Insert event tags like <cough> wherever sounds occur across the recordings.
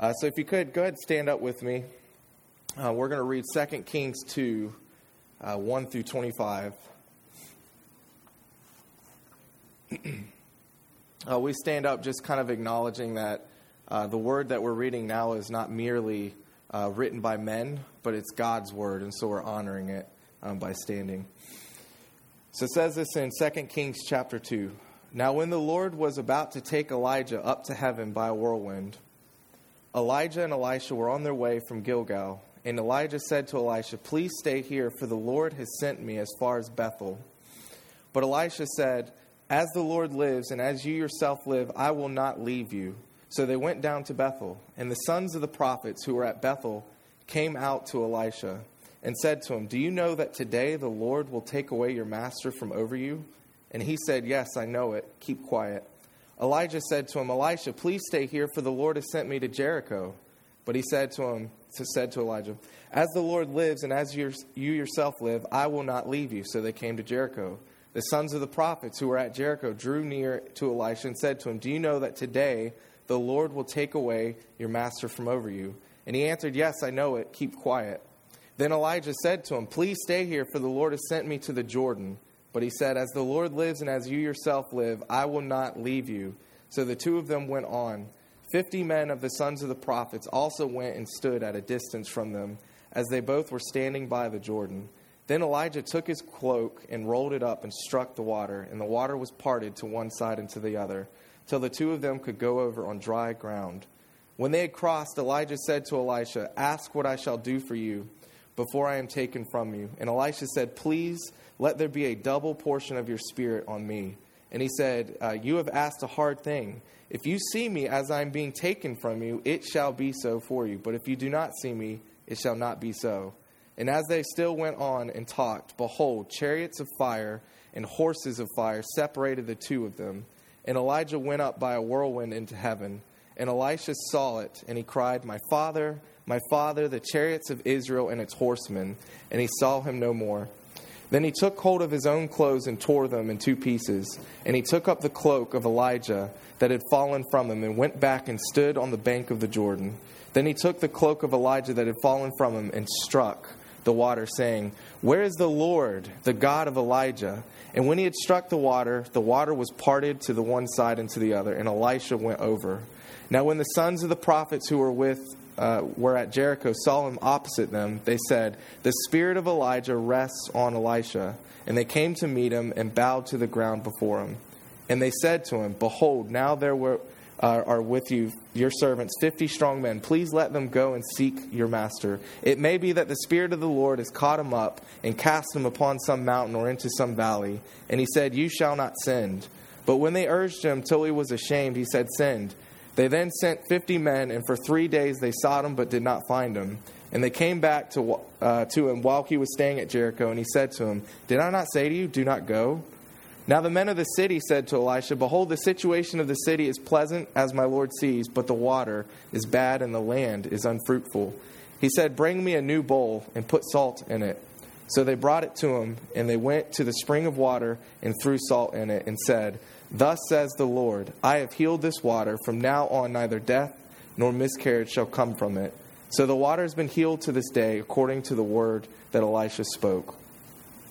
Uh, so if you could, go ahead and stand up with me. Uh, we're going to read 2 Kings 2, uh, 1 through 25. <clears throat> Uh, we stand up just kind of acknowledging that uh, the word that we're reading now is not merely uh, written by men, but it's God's word, and so we're honoring it um, by standing. So it says this in 2 Kings chapter 2. Now, when the Lord was about to take Elijah up to heaven by a whirlwind, Elijah and Elisha were on their way from Gilgal, and Elijah said to Elisha, Please stay here, for the Lord has sent me as far as Bethel. But Elisha said, As the Lord lives, and as you yourself live, I will not leave you. So they went down to Bethel, and the sons of the prophets who were at Bethel came out to Elisha and said to him, Do you know that today the Lord will take away your master from over you? And he said, Yes, I know it. Keep quiet. Elijah said to him, Elisha, please stay here, for the Lord has sent me to Jericho. But he said to him, said to Elijah, As the Lord lives and as you yourself live, I will not leave you. So they came to Jericho. The sons of the prophets who were at Jericho drew near to Elisha and said to him, Do you know that today the Lord will take away your master from over you? And he answered, Yes, I know it. Keep quiet. Then Elijah said to him, Please stay here, for the Lord has sent me to the Jordan. But he said, As the Lord lives and as you yourself live, I will not leave you. So the two of them went on. Fifty men of the sons of the prophets also went and stood at a distance from them, as they both were standing by the Jordan. Then Elijah took his cloak and rolled it up and struck the water, and the water was parted to one side and to the other, till the two of them could go over on dry ground. When they had crossed, Elijah said to Elisha, Ask what I shall do for you before I am taken from you. And Elisha said, Please let there be a double portion of your spirit on me. And he said, uh, You have asked a hard thing. If you see me as I am being taken from you, it shall be so for you. But if you do not see me, it shall not be so. And as they still went on and talked, behold, chariots of fire and horses of fire separated the two of them. And Elijah went up by a whirlwind into heaven. And Elisha saw it, and he cried, My father, my father, the chariots of Israel and its horsemen, and he saw him no more. Then he took hold of his own clothes and tore them in two pieces. And he took up the cloak of Elijah that had fallen from him and went back and stood on the bank of the Jordan. Then he took the cloak of Elijah that had fallen from him and struck the water, saying, Where is the Lord, the God of Elijah? And when he had struck the water, the water was parted to the one side and to the other, and Elisha went over. Now, when the sons of the prophets who were with uh, were at Jericho saw him opposite them, they said, The spirit of Elijah rests on Elisha. And they came to meet him and bowed to the ground before him. And they said to him, Behold, now there were, uh, are with you your servants, fifty strong men. Please let them go and seek your master. It may be that the Spirit of the Lord has caught him up and cast him upon some mountain or into some valley. And he said, You shall not send. But when they urged him till he was ashamed, he said, Send. They then sent fifty men, and for three days they sought him but did not find him. And they came back to, uh, to him while he was staying at Jericho, and he said to him, Did I not say to you, Do not go? Now the men of the city said to Elisha, Behold, the situation of the city is pleasant, as my Lord sees, but the water is bad, and the land is unfruitful. He said, Bring me a new bowl, and put salt in it. So they brought it to him, and they went to the spring of water, and threw salt in it, and said, Thus says the Lord I have healed this water. From now on, neither death nor miscarriage shall come from it. So the water has been healed to this day, according to the word that Elisha spoke.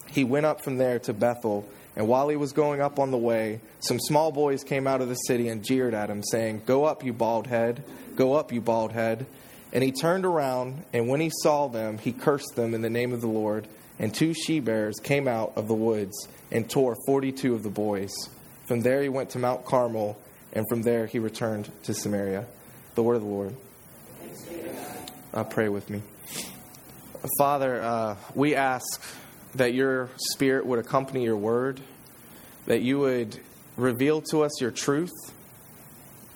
He went up from there to Bethel, and while he was going up on the way, some small boys came out of the city and jeered at him, saying, Go up, you bald head! Go up, you bald head! And he turned around, and when he saw them, he cursed them in the name of the Lord. And two she bears came out of the woods and tore forty two of the boys. From there he went to Mount Carmel, and from there he returned to Samaria. The word of the Lord. Uh, pray with me. Father, uh, we ask that your spirit would accompany your word, that you would reveal to us your truth,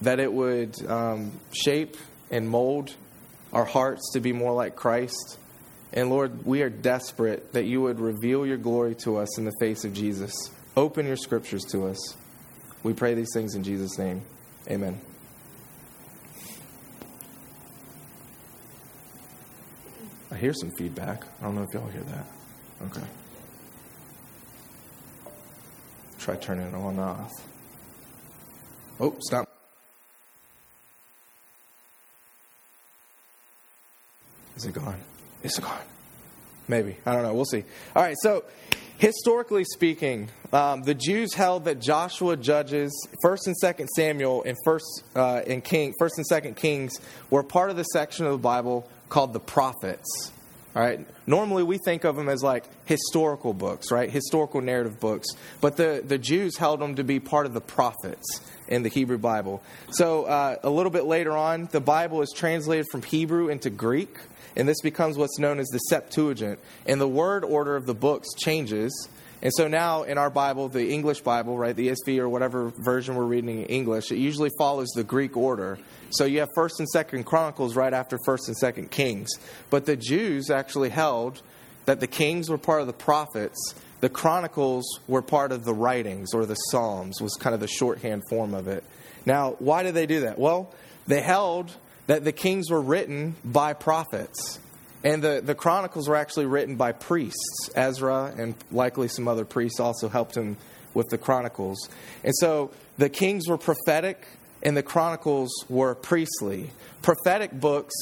that it would um, shape and mold our hearts to be more like Christ. And Lord, we are desperate that you would reveal your glory to us in the face of Jesus. Open your scriptures to us. We pray these things in Jesus' name. Amen. I hear some feedback. I don't know if y'all hear that. Okay. Try turning it on and off. Oh, stop. Is it gone? Is it gone? Maybe. I don't know. We'll see. All right. So, historically speaking, um, the Jews held that Joshua, Judges, First and Second Samuel, and First uh, and King, First and Second Kings were part of the section of the Bible called the prophets. All right. Normally, we think of them as like historical books, right? Historical narrative books. But the, the Jews held them to be part of the prophets in the Hebrew Bible. So, uh, a little bit later on, the Bible is translated from Hebrew into Greek, and this becomes what's known as the Septuagint. And the word order of the books changes. And so now in our Bible, the English Bible, right, the ESV or whatever version we're reading in English, it usually follows the Greek order. So you have First and Second Chronicles right after First and Second Kings. But the Jews actually held that the kings were part of the prophets, the Chronicles were part of the writings or the Psalms was kind of the shorthand form of it. Now, why did they do that? Well, they held that the kings were written by prophets. And the, the Chronicles were actually written by priests. Ezra and likely some other priests also helped him with the Chronicles. And so the kings were prophetic and the Chronicles were priestly. Prophetic books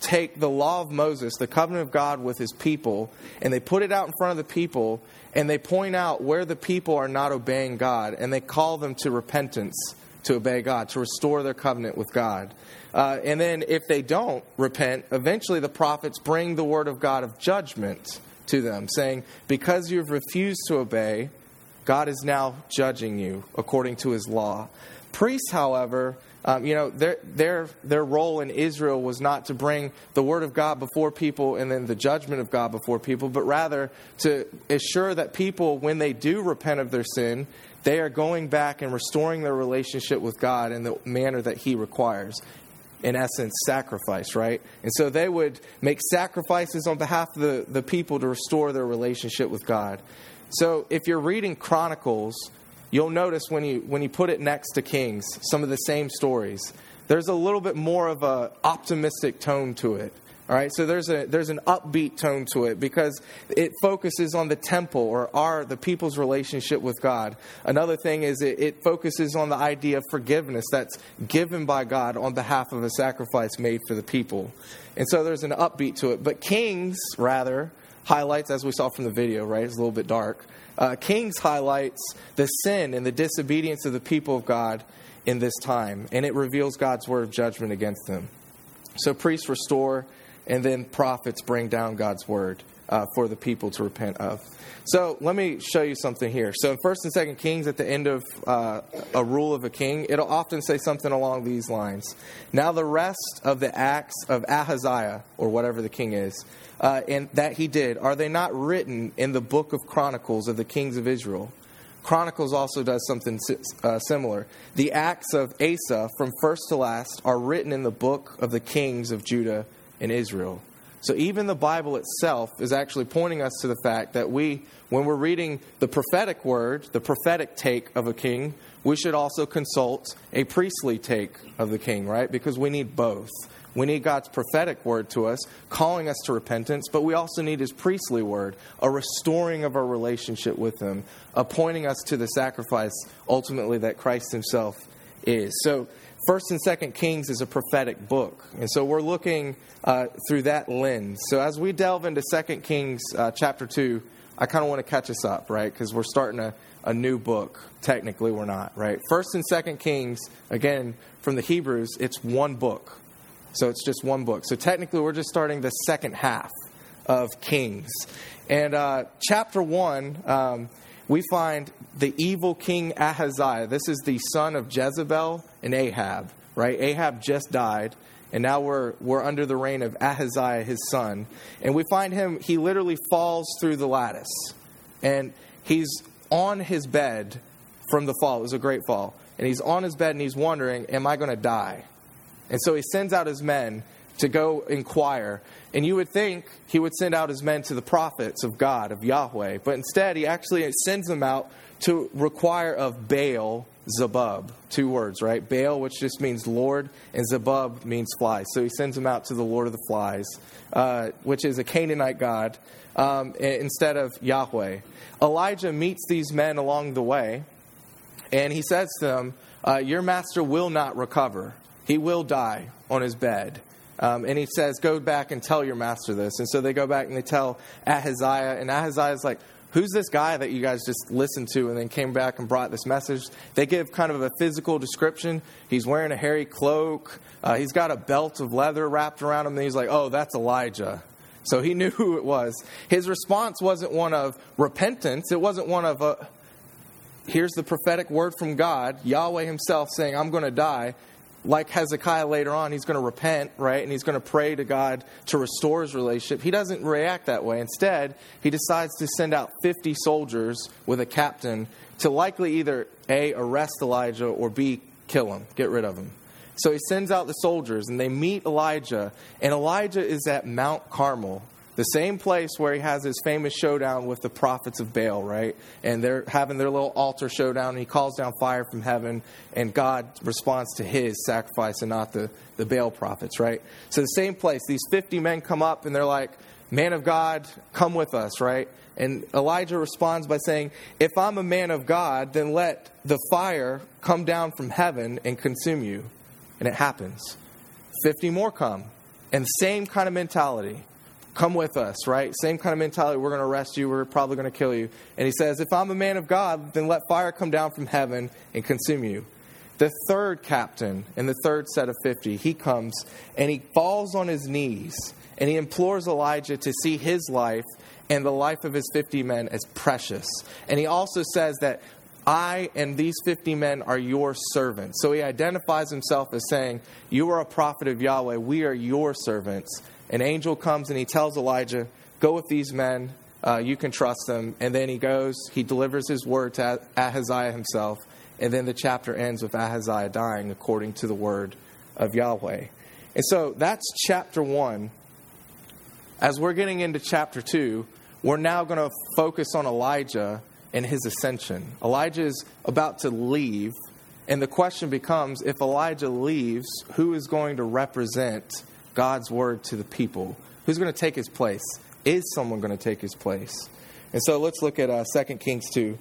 take the law of Moses, the covenant of God with his people, and they put it out in front of the people and they point out where the people are not obeying God and they call them to repentance to obey God, to restore their covenant with God. Uh, and then if they don't repent, eventually the prophets bring the word of God of judgment to them, saying, Because you've refused to obey, God is now judging you according to his law. Priests, however, um, you know, their, their, their role in Israel was not to bring the word of God before people and then the judgment of God before people, but rather to assure that people, when they do repent of their sin, they are going back and restoring their relationship with God in the manner that He requires in essence, sacrifice, right? And so they would make sacrifices on behalf of the, the people to restore their relationship with God. So if you're reading Chronicles, you'll notice when you, when you put it next to Kings, some of the same stories, there's a little bit more of an optimistic tone to it. All right, so there's a there's an upbeat tone to it because it focuses on the temple or our the people's relationship with God. Another thing is it, it focuses on the idea of forgiveness that's given by God on behalf of a sacrifice made for the people. And so there's an upbeat to it. But Kings rather highlights, as we saw from the video, right? It's a little bit dark. Uh, Kings highlights the sin and the disobedience of the people of God in this time, and it reveals God's word of judgment against them. So priests restore and then prophets bring down God's word uh, for the people to repent of. So let me show you something here. So in First and Second Kings, at the end of uh, a rule of a king, it'll often say something along these lines. Now the rest of the acts of Ahaziah, or whatever the king is, uh, and that he did, are they not written in the book of Chronicles of the kings of Israel? Chronicles also does something uh, similar. The acts of Asa, from first to last, are written in the book of the kings of Judah in Israel. So even the Bible itself is actually pointing us to the fact that we, when we're reading the prophetic word, the prophetic take of a king, we should also consult a priestly take of the king, right? Because we need both. We need God's prophetic word to us, calling us to repentance, but we also need his priestly word, a restoring of our relationship with him, appointing us to the sacrifice ultimately that Christ himself is. So First and Second Kings is a prophetic book, and so we're looking uh, through that lens. So as we delve into Second Kings uh, chapter two, I kind of want to catch us up, right? Because we're starting a, a new book. Technically, we're not, right? First and Second Kings, again from the Hebrews, it's one book, so it's just one book. So technically, we're just starting the second half of Kings, and uh, chapter one. Um, we find the evil king Ahaziah. This is the son of Jezebel and Ahab, right? Ahab just died, and now we're, we're under the reign of Ahaziah, his son. And we find him, he literally falls through the lattice. And he's on his bed from the fall. It was a great fall. And he's on his bed and he's wondering, Am I going to die? And so he sends out his men to go inquire. And you would think he would send out his men to the prophets of God, of Yahweh, but instead he actually sends them out to require of Baal Zebub. Two words, right? Baal, which just means Lord, and Zebub means flies. So he sends them out to the Lord of the flies, uh, which is a Canaanite god, um, instead of Yahweh. Elijah meets these men along the way, and he says to them, uh, Your master will not recover, he will die on his bed. Um, and he says, Go back and tell your master this. And so they go back and they tell Ahaziah, and Ahaziah's like, Who's this guy that you guys just listened to and then came back and brought this message? They give kind of a physical description. He's wearing a hairy cloak. Uh, he's got a belt of leather wrapped around him. And he's like, oh, that's Elijah. So he <laughs> knew who it was. His response wasn't one of repentance. It wasn't one of, a, here's the prophetic word from God, Yahweh himself saying, I'm going to die like Hezekiah later on, he's going to repent, right? And he's going to pray to God to restore his relationship. He doesn't react that way. Instead, he decides to send out 50 soldiers with a captain to likely either A, arrest Elijah, or B, kill him, get rid of him. So he sends out the soldiers, and they meet Elijah, and Elijah is at Mount Carmel the same place where he has his famous showdown with the prophets of Baal, right? And they're having their little altar showdown, and he calls down fire from heaven, and God responds to his sacrifice and not the, the Baal prophets, right? So, the same place, these 50 men come up, and they're like, Man of God, come with us, right? And Elijah responds by saying, If I'm a man of God, then let the fire come down from heaven and consume you. And it happens. 50 more come. And same kind of mentality come with us, right? Same kind of mentality. We're going to arrest you. We're probably going to kill you. And he says, If I'm a man of God, then let fire come down from heaven and consume you. The third captain in the third set of 50, he comes and he falls on his knees and he implores Elijah to see his life and the life of his 50 men as precious. And he also says that I and these 50 men are your servants. So he identifies himself as saying, You are a prophet of Yahweh. We are your servants an angel comes and he tells Elijah, Go with these men, uh, you can trust them. And then he goes, he delivers his word to Ahaziah himself. And then the chapter ends with Ahaziah dying according to the word of Yahweh. And so that's chapter one. As we're getting into chapter two, we're now going to focus on Elijah and his ascension. Elijah is about to leave, and the question becomes if Elijah leaves, who is going to represent God's word to the people. Who's going to take his place? Is someone going to take his place? And so let's look at uh, 2 Kings 2.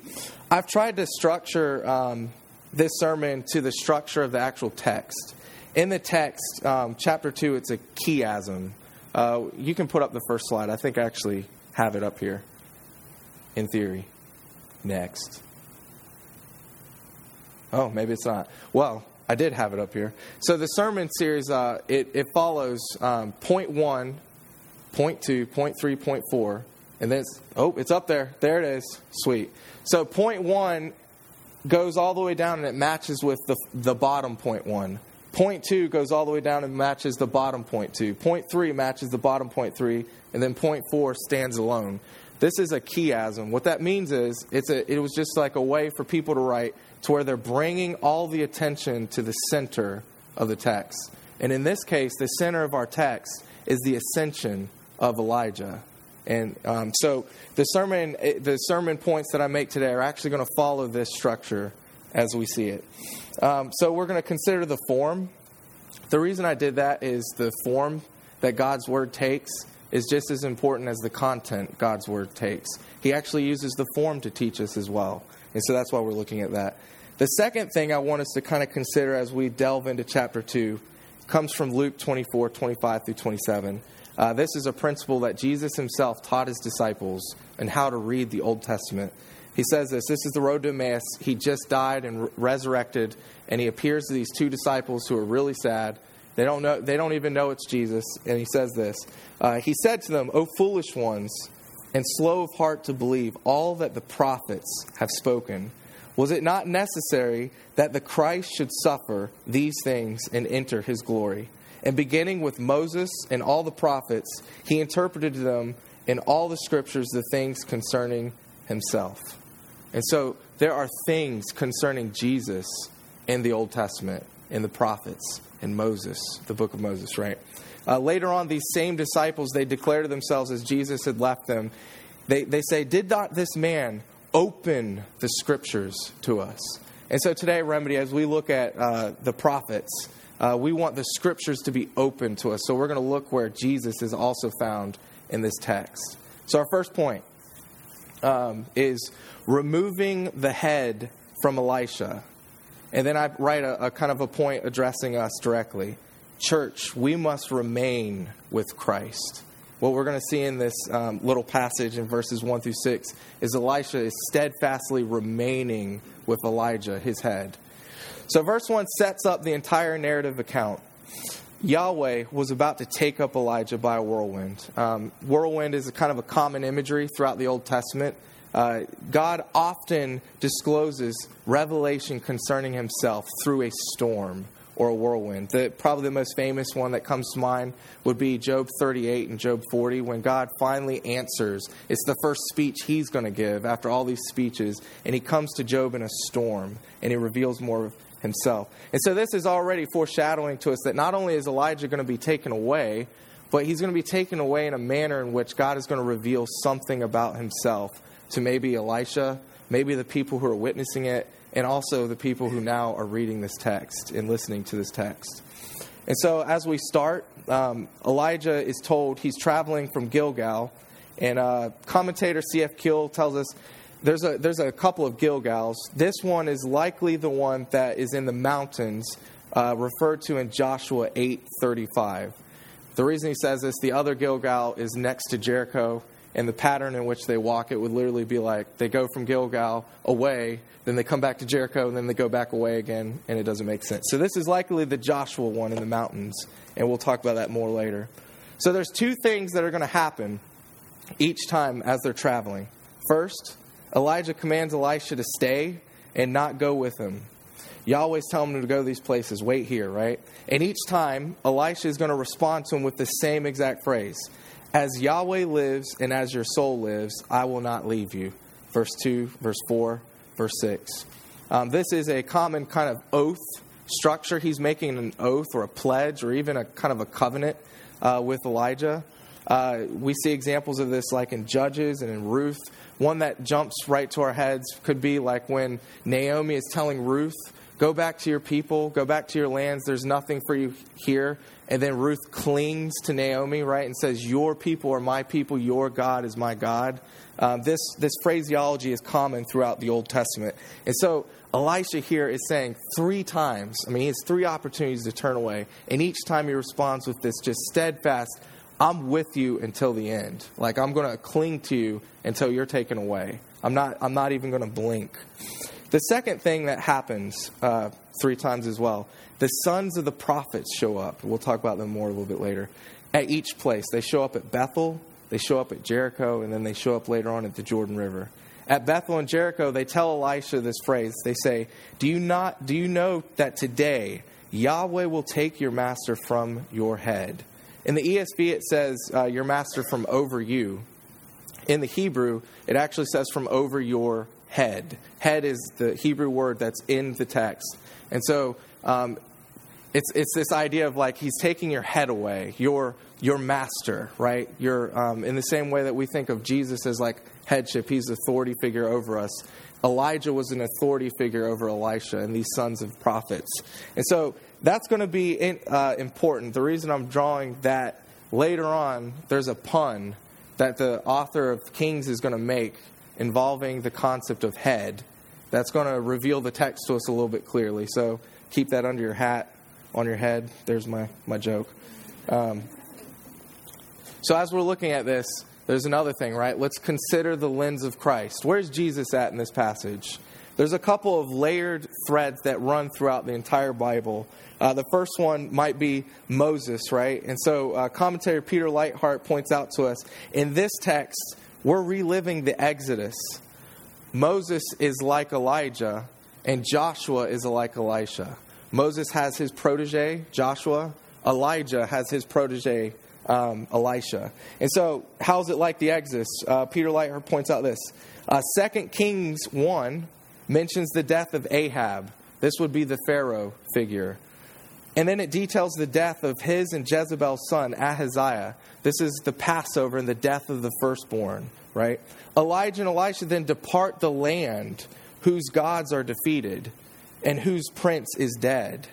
I've tried to structure um, this sermon to the structure of the actual text. In the text, um, chapter 2, it's a chiasm. Uh, you can put up the first slide. I think I actually have it up here in theory. Next. Oh, maybe it's not. Well, I did have it up here. So the sermon series, uh, it, it follows um, point one, point two, point three, point four, and then it's, oh, it's up there. There it is. Sweet. So point one goes all the way down and it matches with the, the bottom point one. Point two goes all the way down and matches the bottom point two. Point three matches the bottom point three, and then point four stands alone. This is a chiasm. What that means is it's a, it was just like a way for people to write to where they're bringing all the attention to the center of the text. And in this case, the center of our text is the ascension of Elijah. And um, so the sermon, eh, the sermon points that I make today are actually going to follow this structure as we see it. Um, so we're going to consider the form. The reason I did that is the form that God's word takes is just as important as the content God's word takes. He actually uses the form to teach us as well. And so that's why we're looking at that. The second thing I want us to kind of consider as we delve into chapter 2 comes from Luke 24, 25 through 27. Uh, this is a principle that Jesus himself taught his disciples and how to read the Old Testament. He says this this is the road to Emmaus. He just died and re- resurrected, and he appears to these two disciples who are really sad. They don't, know, they don't even know it's Jesus. And he says this uh, He said to them, O foolish ones, and slow of heart to believe all that the prophets have spoken. Was it not necessary that the Christ should suffer these things and enter his glory? And beginning with Moses and all the prophets, he interpreted to them in all the scriptures the things concerning himself. And so there are things concerning Jesus in the Old Testament, in the prophets, in Moses, the book of Moses, right? Uh, later on, these same disciples, they declare to themselves as Jesus had left them, they, they say, Did not this man open the scriptures to us? And so today, Remedy, as we look at uh, the prophets, uh, we want the scriptures to be open to us. So we're going to look where Jesus is also found in this text. So our first point um, is removing the head from Elisha. And then I write a, a kind of a point addressing us directly. Church, we must remain with Christ. What we're going to see in this um, little passage in verses 1 through 6 is Elisha is steadfastly remaining with Elijah, his head. So, verse 1 sets up the entire narrative account. Yahweh was about to take up Elijah by a whirlwind. Um, whirlwind is a kind of a common imagery throughout the Old Testament. Uh, God often discloses revelation concerning himself through a storm or a whirlwind. The, probably the most famous one that comes to mind would be Job 38 and Job 40 when God finally answers. It's the first speech he's going to give after all these speeches, and he comes to Job in a storm and he reveals more of himself. And so this is already foreshadowing to us that not only is Elijah going to be taken away, but he's going to be taken away in a manner in which God is going to reveal something about himself to maybe Elisha, maybe the people who are witnessing it, and also the people who now are reading this text and listening to this text. And so, as we start, um, Elijah is told he's traveling from Gilgal, and uh, commentator C.F. Keil tells us there's a there's a couple of Gilgals. This one is likely the one that is in the mountains, uh, referred to in Joshua eight thirty five. The reason he says this, the other Gilgal is next to Jericho, and the pattern in which they walk, it would literally be like they go from Gilgal away, then they come back to Jericho, and then they go back away again, and it doesn't make sense. So this is likely the Joshua one in the mountains, and we'll talk about that more later. So there's two things that are going to happen each time as they're traveling. First, Elijah commands Elisha to stay and not go with him. You always tell him to go to these places, wait here, right? And each time, Elisha is going to respond to him with the same exact phrase As Yahweh lives and as your soul lives, I will not leave you. Verse 2, verse 4, verse 6. Um, this is a common kind of oath structure. He's making an oath or a pledge or even a kind of a covenant uh, with Elijah. Uh, we see examples of this like in Judges and in Ruth. One that jumps right to our heads could be like when Naomi is telling Ruth, Go back to your people, go back to your lands, there's nothing for you here. And then Ruth clings to Naomi, right, and says, Your people are my people, your God is my God. Um, this, this phraseology is common throughout the Old Testament. And so Elisha here is saying three times, I mean, he has three opportunities to turn away. And each time he responds with this just steadfast, I'm with you until the end. Like I'm going to cling to you until you're taken away. I'm not. I'm not even going to blink. The second thing that happens uh, three times as well, the sons of the prophets show up. We'll talk about them more a little bit later. At each place, they show up at Bethel, they show up at Jericho, and then they show up later on at the Jordan River. At Bethel and Jericho, they tell Elisha this phrase. They say, "Do you not? Do you know that today Yahweh will take your master from your head?" In the ESV, it says, uh, Your master from over you. In the Hebrew, it actually says from over your head. Head is the Hebrew word that's in the text. And so um, it's, it's this idea of like he's taking your head away, your, your master, right? You're, um, in the same way that we think of Jesus as like headship, he's authority figure over us. Elijah was an authority figure over Elisha and these sons of prophets. And so that's going to be in, uh, important. The reason I'm drawing that later on, there's a pun that the author of Kings is going to make involving the concept of head. That's going to reveal the text to us a little bit clearly. So keep that under your hat, on your head. There's my, my joke. Um, so as we're looking at this, there's another thing, right? Let's consider the lens of Christ. Where's Jesus at in this passage? There's a couple of layered threads that run throughout the entire Bible. Uh, the first one might be Moses, right? And so, uh, commentator Peter Leithart points out to us in this text, we're reliving the Exodus. Moses is like Elijah, and Joshua is like Elisha. Moses has his protege, Joshua. Elijah has his protege, um, Elisha. And so, how's it like the Exodus? Uh, Peter Leithart points out this. Uh, 2 Kings 1 mentions the death of Ahab. This would be the Pharaoh figure. And then it details the death of his and Jezebel's son, Ahaziah. This is the Passover and the death of the firstborn, right? Elijah and Elisha then depart the land whose gods are defeated and whose prince is dead.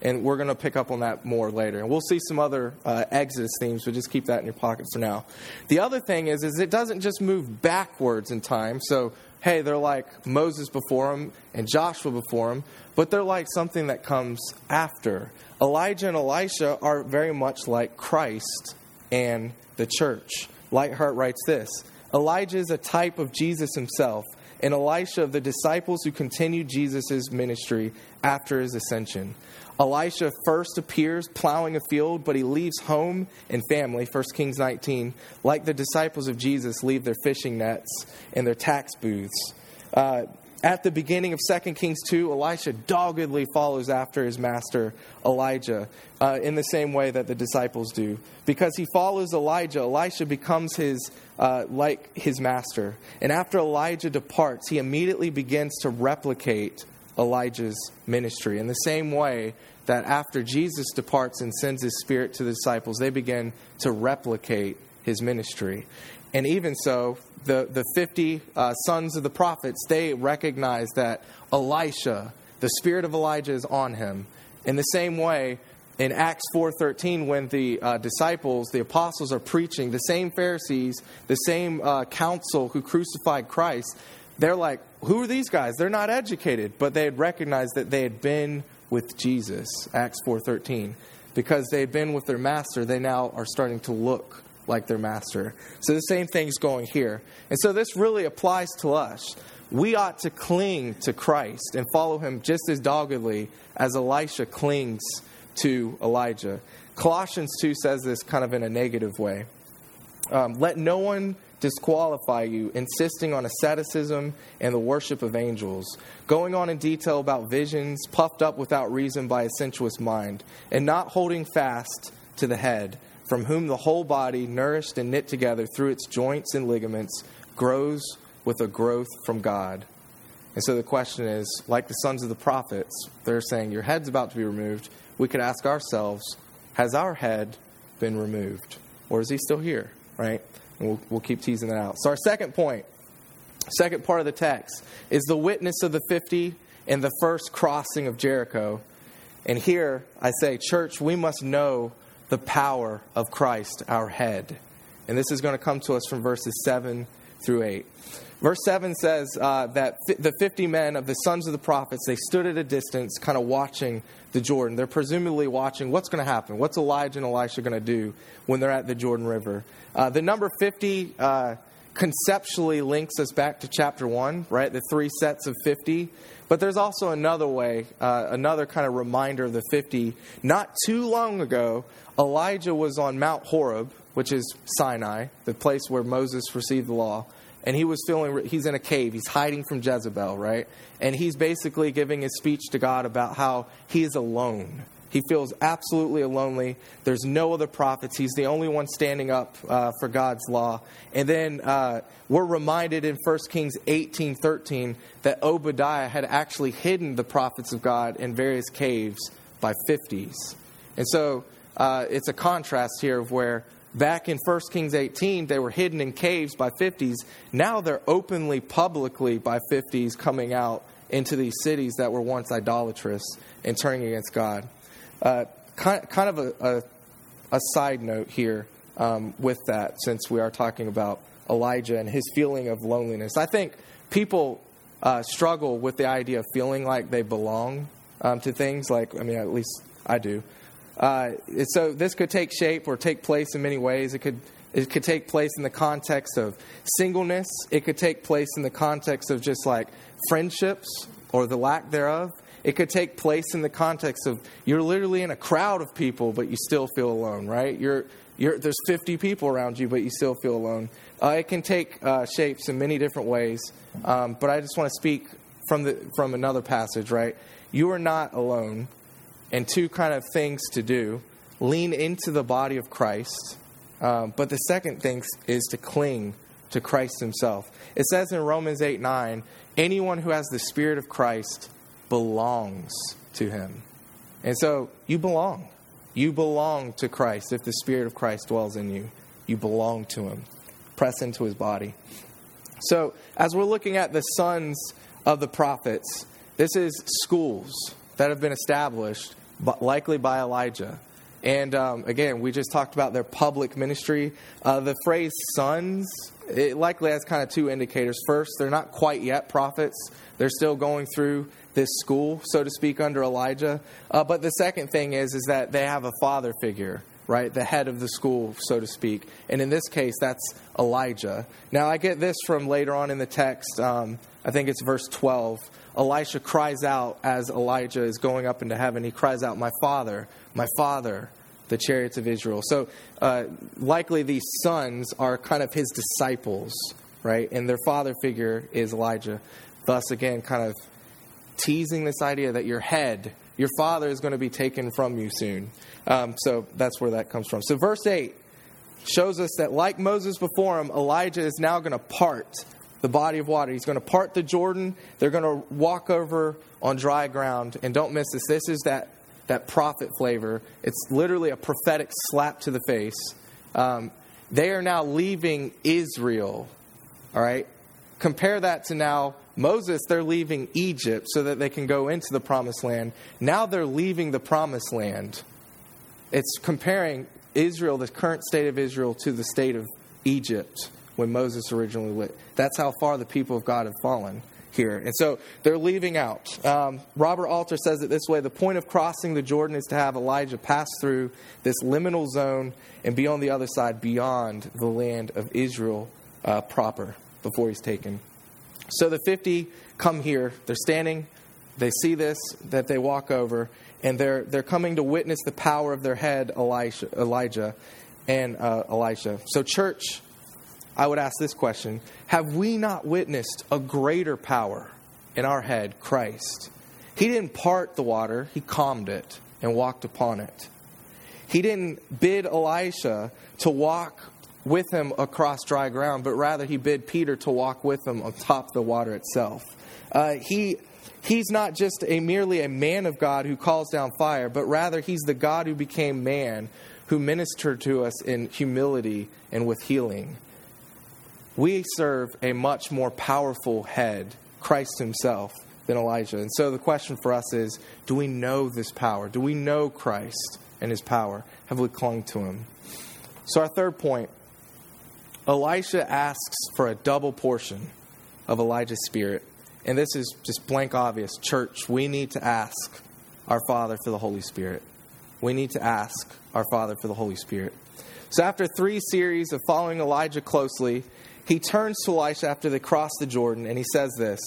And we're going to pick up on that more later. And we'll see some other uh, Exodus themes, but just keep that in your pocket for now. The other thing is, is it doesn't just move backwards in time. So, hey, they're like Moses before him and Joshua before him, but they're like something that comes after. Elijah and Elisha are very much like Christ and the church. Leithart writes this Elijah is a type of Jesus himself, and Elisha of the disciples who continued Jesus' ministry after his ascension. Elisha first appears plowing a field, but he leaves home and family, 1 Kings 19, like the disciples of Jesus leave their fishing nets and their tax booths. Uh, at the beginning of 2 Kings 2, Elisha doggedly follows after his master Elijah uh, in the same way that the disciples do. Because he follows Elijah, Elisha becomes his, uh, like his master. And after Elijah departs, he immediately begins to replicate Elijah's ministry in the same way that after Jesus departs and sends his spirit to the disciples, they begin to replicate his ministry. And even so, the, the 50 uh, sons of the prophets, they recognize that Elisha, the spirit of Elijah is on him. In the same way, in Acts 4:13 when the uh, disciples, the apostles are preaching, the same Pharisees, the same uh, council who crucified Christ, they're like, "Who are these guys? They're not educated." But they had recognized that they had been with Jesus, Acts 4:13. Because they had been with their master, they now are starting to look like their master. So the same thing's going here. And so this really applies to us. We ought to cling to Christ and follow him just as doggedly as Elisha clings to Elijah. Colossians 2 says this kind of in a negative way. Um, Let no one disqualify you, insisting on asceticism and the worship of angels, going on in detail about visions, puffed up without reason by a sensuous mind, and not holding fast to the head from whom the whole body, nourished and knit together through its joints and ligaments, grows with a growth from God. And so the question is like the sons of the prophets, they're saying, Your head's about to be removed. We could ask ourselves, Has our head been removed? Or is he still here? Right? And we'll, we'll keep teasing that out. So, our second point, second part of the text, is the witness of the 50 and the first crossing of Jericho. And here I say, church, we must know the power of Christ, our head. And this is going to come to us from verses 7 through 8. Verse 7 says uh, that the 50 men of the sons of the prophets, they stood at a distance, kind of watching the Jordan. They're presumably watching what's going to happen. What's Elijah and Elisha going to do when they're at the Jordan River? Uh, the number 50 uh, conceptually links us back to chapter 1, right? The three sets of 50. But there's also another way, uh, another kind of reminder of the 50. Not too long ago, Elijah was on Mount Horeb, which is Sinai, the place where Moses received the law. And he was feeling, he's in a cave. He's hiding from Jezebel, right? And he's basically giving his speech to God about how he is alone he feels absolutely lonely. There's no other prophets. He's the only one standing up uh, for God's law. And then uh, we're reminded in 1 Kings 18 13 that Obadiah had actually hidden the prophets of God in various caves by 50s. And so uh, it's a contrast here of where back in 1 Kings 18 they were hidden in caves by 50s. Now they're openly, publicly by 50s coming out into these cities that were once idolatrous and turning against God. Uh, kind, kind of a, a, a, side note here um, with that, since we are talking about Elijah and his feeling of loneliness. I think people uh, struggle with the idea of feeling like they belong um, to things. Like, I mean, at least I do. Uh, so this could take shape or take place in many ways. It could it could take place in the context of singleness. It could take place in the context of just like friendships or the lack thereof. It could take place in the context of you're literally in a crowd of people, but you still feel alone, right? You're, you're, there's 50 people around you, but you still feel alone. Uh, it can take uh, shapes in many different ways, um, but I just want to speak from, the, from another passage, right? You are not alone, and two kind of things to do lean into the body of Christ, um, but the second thing is to cling to Christ Himself. It says in Romans 8 9, anyone who has the Spirit of Christ belongs to him. And so you belong. You belong to Christ. If the Spirit of Christ dwells in you, you belong to him. Press into his body. So, as we're looking at the sons of the prophets, this is schools that have been established but likely by Elijah. And um, again, we just talked about their public ministry. Uh, the phrase sons, it likely has kind of two indicators. First, they're not quite yet prophets, they're still going through this school, so to speak, under Elijah. Uh, but the second thing is, is that they have a father figure, right? The head of the school, so to speak. And in this case, that's Elijah. Now, I get this from later on in the text. Um, I think it's verse 12. Elisha cries out as Elijah is going up into heaven. He cries out, My father, my father, the chariots of Israel. So, uh, likely these sons are kind of his disciples, right? And their father figure is Elijah. Thus, again, kind of teasing this idea that your head, your father, is going to be taken from you soon. Um, so, that's where that comes from. So, verse 8 shows us that, like Moses before him, Elijah is now going to part the body of water. He's going to part the Jordan. They're going to walk over on dry ground. And don't miss this. This is that, that prophet flavor. It's literally a prophetic slap to the face. Um, they are now leaving Israel. All right? Compare that to now Moses, they're leaving Egypt so that they can go into the promised land. Now they're leaving the promised land. It's comparing Israel, the current state of Israel, to the state of Egypt when Moses originally lived. That's how far the people of God have fallen here. And so they're leaving out. Um, Robert Alter says it this way the point of crossing the Jordan is to have Elijah pass through this liminal zone and be on the other side beyond the land of Israel uh, proper before he's taken. So the 50 come here. They're standing. They see this, that they walk over, and they're, they're coming to witness the power of their head, Elijah and uh, Elisha. So, church, I would ask this question Have we not witnessed a greater power in our head, Christ? He didn't part the water, he calmed it and walked upon it. He didn't bid Elisha to walk with him across dry ground, but rather he bid Peter to walk with him on top the water itself. Uh, he, he's not just a merely a man of God who calls down fire, but rather he's the God who became man, who ministered to us in humility and with healing. We serve a much more powerful head, Christ Himself, than Elijah. And so the question for us is do we know this power? Do we know Christ and His power? Have we clung to Him? So, our third point Elisha asks for a double portion of Elijah's spirit. And this is just blank obvious. Church, we need to ask our Father for the Holy Spirit. We need to ask our Father for the Holy Spirit. So, after three series of following Elijah closely, he turns to Elisha after they cross the Jordan and he says this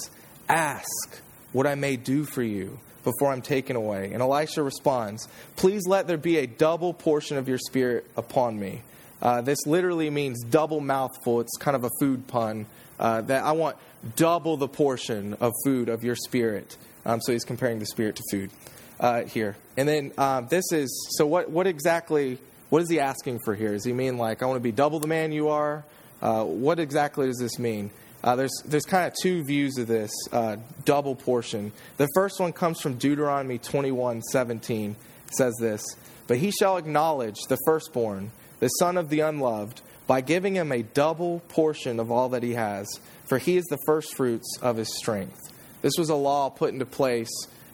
Ask what I may do for you before I'm taken away. And Elisha responds, Please let there be a double portion of your spirit upon me. Uh, this literally means double mouthful. It's kind of a food pun. Uh, that I want double the portion of food of your spirit. Um, so he's comparing the spirit to food uh, here. And then um, this is so what, what exactly, what is he asking for here? Does he mean like, I want to be double the man you are? Uh, what exactly does this mean? Uh, there's there's kind of two views of this uh, double portion. The first one comes from Deuteronomy 21 17. Says this, But he shall acknowledge the firstborn, the son of the unloved, by giving him a double portion of all that he has, for he is the firstfruits of his strength. This was a law put into place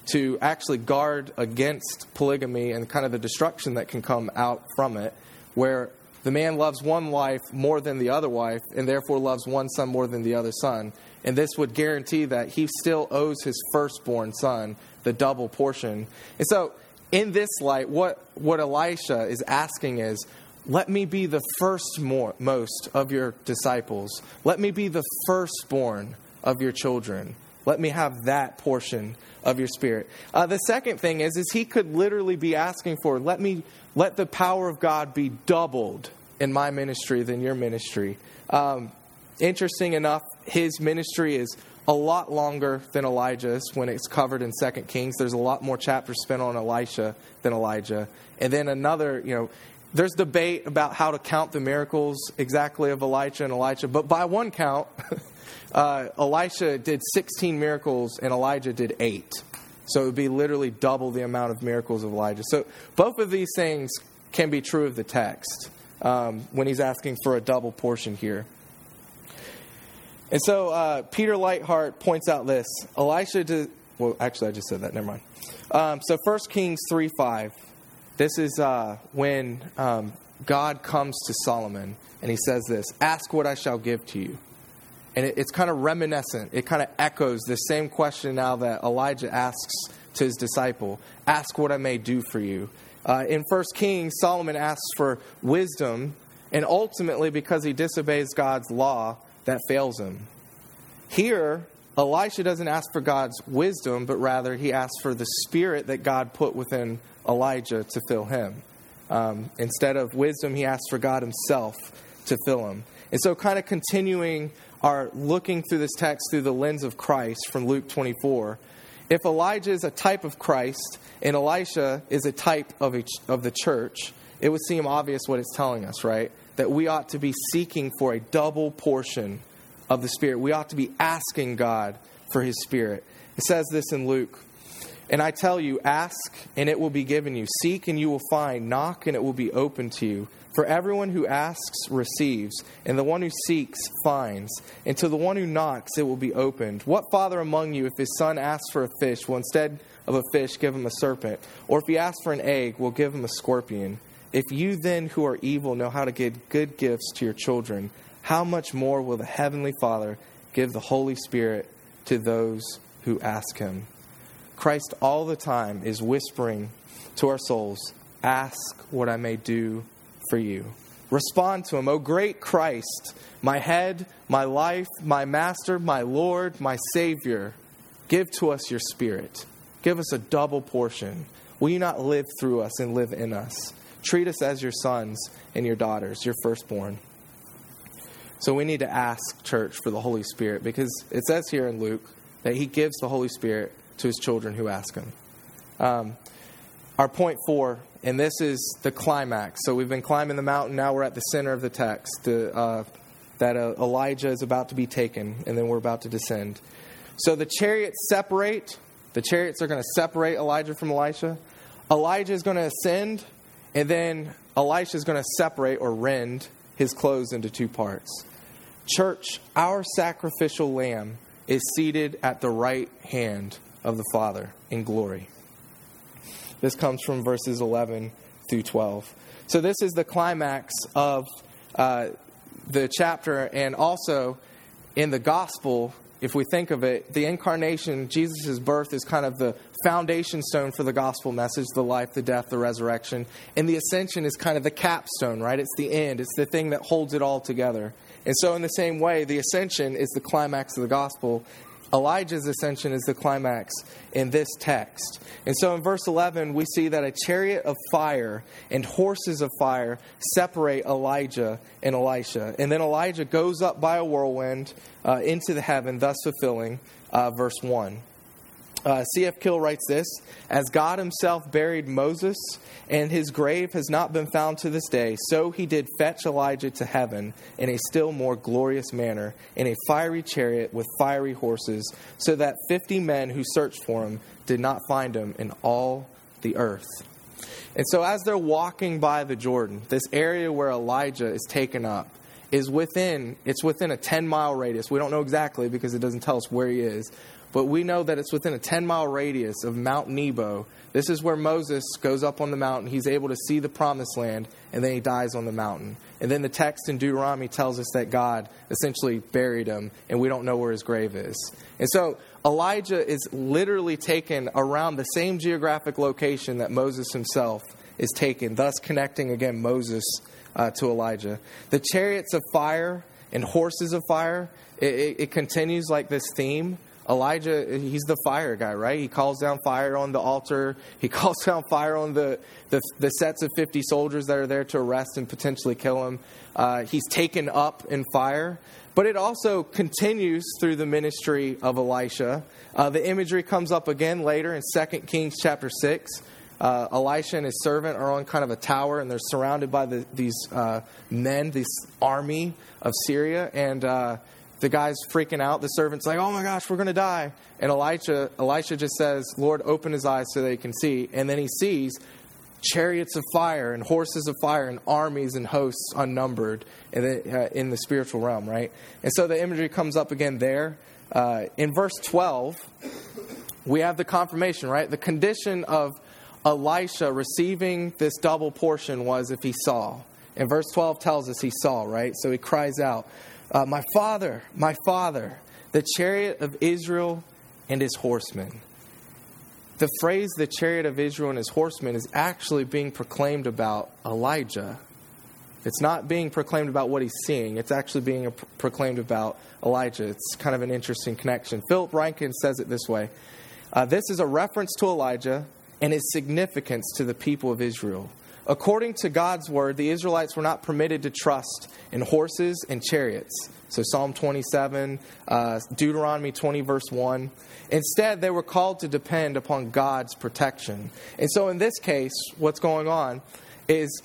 to actually guard against polygamy and kind of the destruction that can come out from it, where the man loves one wife more than the other wife, and therefore loves one son more than the other son. And this would guarantee that he still owes his firstborn son the double portion. And so, in this light, what, what Elisha is asking is, let me be the first more, most of your disciples. Let me be the firstborn of your children. Let me have that portion of your spirit. Uh, the second thing is, is he could literally be asking for, let me let the power of God be doubled in my ministry than your ministry. Um, interesting enough, his ministry is a lot longer than Elijah's when it's covered in Second Kings. There's a lot more chapters spent on Elisha than Elijah. And then another, you know, there's debate about how to count the miracles exactly of Elijah and Elijah, but by one count, <laughs> uh, Elisha did 16 miracles and Elijah did eight. So it would be literally double the amount of miracles of Elijah. So both of these things can be true of the text um, when he's asking for a double portion here. And so uh, Peter Leithart points out this Elisha did, well, actually, I just said that, never mind. Um, so 1 Kings 3 5. This is uh, when um, God comes to Solomon and he says this Ask what I shall give to you. And it, it's kind of reminiscent. It kind of echoes the same question now that Elijah asks to his disciple Ask what I may do for you. Uh, in 1 Kings, Solomon asks for wisdom, and ultimately, because he disobeys God's law, that fails him. Here, Elisha doesn't ask for God's wisdom, but rather he asks for the spirit that God put within Elijah to fill him. Um, instead of wisdom, he asks for God himself to fill him. And so, kind of continuing our looking through this text through the lens of Christ from Luke 24, if Elijah is a type of Christ and Elisha is a type of, of the church, it would seem obvious what it's telling us, right? That we ought to be seeking for a double portion of the Spirit. We ought to be asking God for His Spirit. It says this in Luke. And I tell you, ask and it will be given you. Seek and you will find. Knock and it will be open to you. For everyone who asks receives, and the one who seeks finds, and to the one who knocks it will be opened. What father among you, if his son asks for a fish, will instead of a fish give him a serpent? Or if he asks for an egg, will give him a scorpion? If you then, who are evil, know how to give good gifts to your children, how much more will the Heavenly Father give the Holy Spirit to those who ask Him? Christ all the time is whispering to our souls, Ask what I may do for you. Respond to Him, O great Christ, my head, my life, my master, my Lord, my Savior. Give to us your Spirit. Give us a double portion. Will you not live through us and live in us? Treat us as your sons and your daughters, your firstborn. So we need to ask, church, for the Holy Spirit because it says here in Luke that he gives the Holy Spirit to his children who ask him. Um, our point four, and this is the climax. So we've been climbing the mountain, now we're at the center of the text uh, that uh, Elijah is about to be taken, and then we're about to descend. So the chariots separate. The chariots are going to separate Elijah from Elisha. Elijah is going to ascend, and then Elisha is going to separate or rend his clothes into two parts. Church, our sacrificial lamb is seated at the right hand of the Father in glory. This comes from verses 11 through 12. So, this is the climax of uh, the chapter, and also in the gospel, if we think of it, the incarnation, Jesus' birth, is kind of the foundation stone for the gospel message the life, the death, the resurrection. And the ascension is kind of the capstone, right? It's the end, it's the thing that holds it all together. And so, in the same way, the ascension is the climax of the gospel. Elijah's ascension is the climax in this text. And so in verse 11, we see that a chariot of fire and horses of fire separate Elijah and Elisha. And then Elijah goes up by a whirlwind uh, into the heaven, thus fulfilling uh, verse 1. Uh, C.F. Keil writes this As God himself buried Moses, and his grave has not been found to this day, so he did fetch Elijah to heaven in a still more glorious manner, in a fiery chariot with fiery horses, so that fifty men who searched for him did not find him in all the earth. And so, as they're walking by the Jordan, this area where Elijah is taken up, is within it's within a 10 mile radius we don't know exactly because it doesn't tell us where he is but we know that it's within a 10 mile radius of Mount Nebo. This is where Moses goes up on the mountain. He's able to see the promised land, and then he dies on the mountain. And then the text in Deuteronomy tells us that God essentially buried him, and we don't know where his grave is. And so Elijah is literally taken around the same geographic location that Moses himself is taken, thus connecting again Moses uh, to Elijah. The chariots of fire and horses of fire, it, it, it continues like this theme Elijah, he's the fire guy, right? He calls down fire on the altar. He <laughs> calls down fire on the, the, the sets of 50 soldiers that are there to arrest and potentially kill him. Uh, he's taken up in fire. But it also continues through the ministry of Elisha. Uh, the imagery comes up again later in 2 Kings chapter 6. Uh, Elisha and his servant are on kind of a tower, and they're surrounded by the, these uh, men, this army of Syria. And uh, the guy's freaking out. The servant's like, "Oh my gosh, we're going to die!" And Elisha, Elisha just says, "Lord, open his eyes so they can see." And then he sees chariots of fire and horses of fire and armies and hosts unnumbered in the, uh, in the spiritual realm, right? And so the imagery comes up again there. Uh, in verse 12, we have the confirmation, right? The condition of Elisha receiving this double portion was if he saw. And verse 12 tells us he saw, right? So he cries out, uh, My father, my father, the chariot of Israel and his horsemen. The phrase the chariot of Israel and his horsemen is actually being proclaimed about Elijah. It's not being proclaimed about what he's seeing, it's actually being proclaimed about Elijah. It's kind of an interesting connection. Philip Ryken says it this way uh, This is a reference to Elijah and his significance to the people of Israel. According to God's word, the Israelites were not permitted to trust in horses and chariots. So, Psalm 27, uh, Deuteronomy 20, verse 1. Instead, they were called to depend upon God's protection. And so, in this case, what's going on is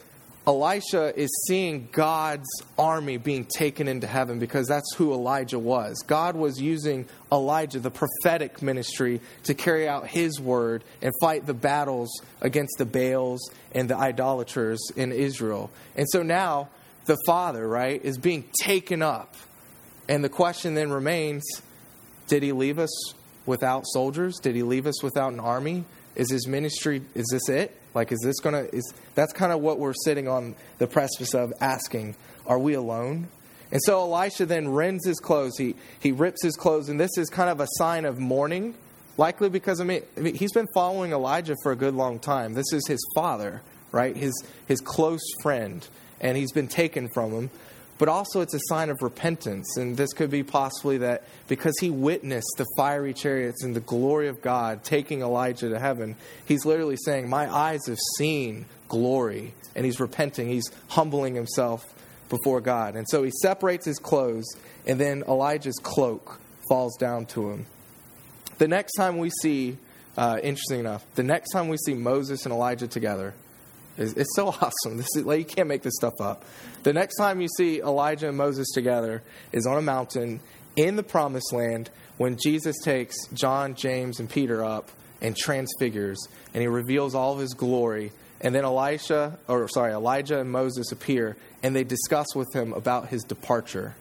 Elisha is seeing God's army being taken into heaven because that's who Elijah was. God was using Elijah, the prophetic ministry, to carry out his word and fight the battles against the Baals and the idolaters in Israel. And so now the father, right, is being taken up. And the question then remains did he leave us without soldiers? Did he leave us without an army? Is his ministry, is this it? Like, is this to, is that's kind of what we're sitting on the precipice of asking, are we alone? And so Elisha then rends his clothes. He, he rips his clothes, and this is kind of a sign of mourning, likely because, I mean, I mean, he's been following Elijah for a good long time. This is his father, right? His, his close friend, and he's been taken from him but also it's a sign of repentance. And this could be possibly that because he witnessed the fiery chariots and the glory of God taking Elijah to heaven, he's literally saying, My eyes have seen glory. And he's repenting, he's humbling himself before God. And so he separates his clothes, and then Elijah's cloak falls down to him. The next time we see, uh, interesting enough, the next time we see Moses and Elijah together, it's, it's so <laughs> awesome. This is like you can't make this stuff up. The next time you see Elijah and Moses together is on a mountain in the promised land when Jesus takes John, James, and Peter up and transfigures and he reveals all of his glory. And then Elisha, or sorry, Elijah and Moses appear and they discuss with him about his departure.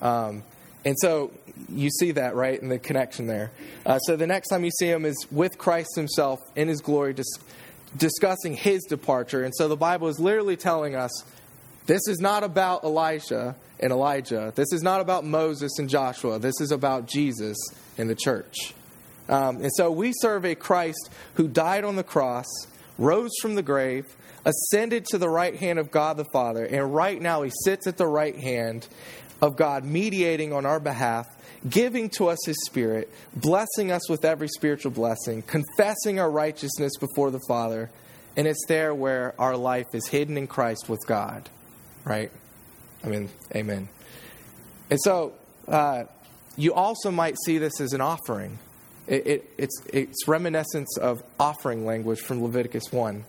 Um, and so you see that, right, in the connection there. Uh, so the next time you see him is with Christ himself in his glory, dis- discussing his departure. And so the Bible is literally telling us this is not about Elisha and Elijah. This is not about Moses and Joshua. This is about Jesus and the church. Um, and so we serve a Christ who died on the cross, rose from the grave, ascended to the right hand of God the Father, and right now he sits at the right hand of God, mediating on our behalf, giving to us his Spirit, blessing us with every spiritual blessing, confessing our righteousness before the Father. And it's there where our life is hidden in Christ with God, right? I mean, amen. And so, uh, you also might see this as an offering. It, it, it's, it's reminiscence of offering language from Leviticus 1.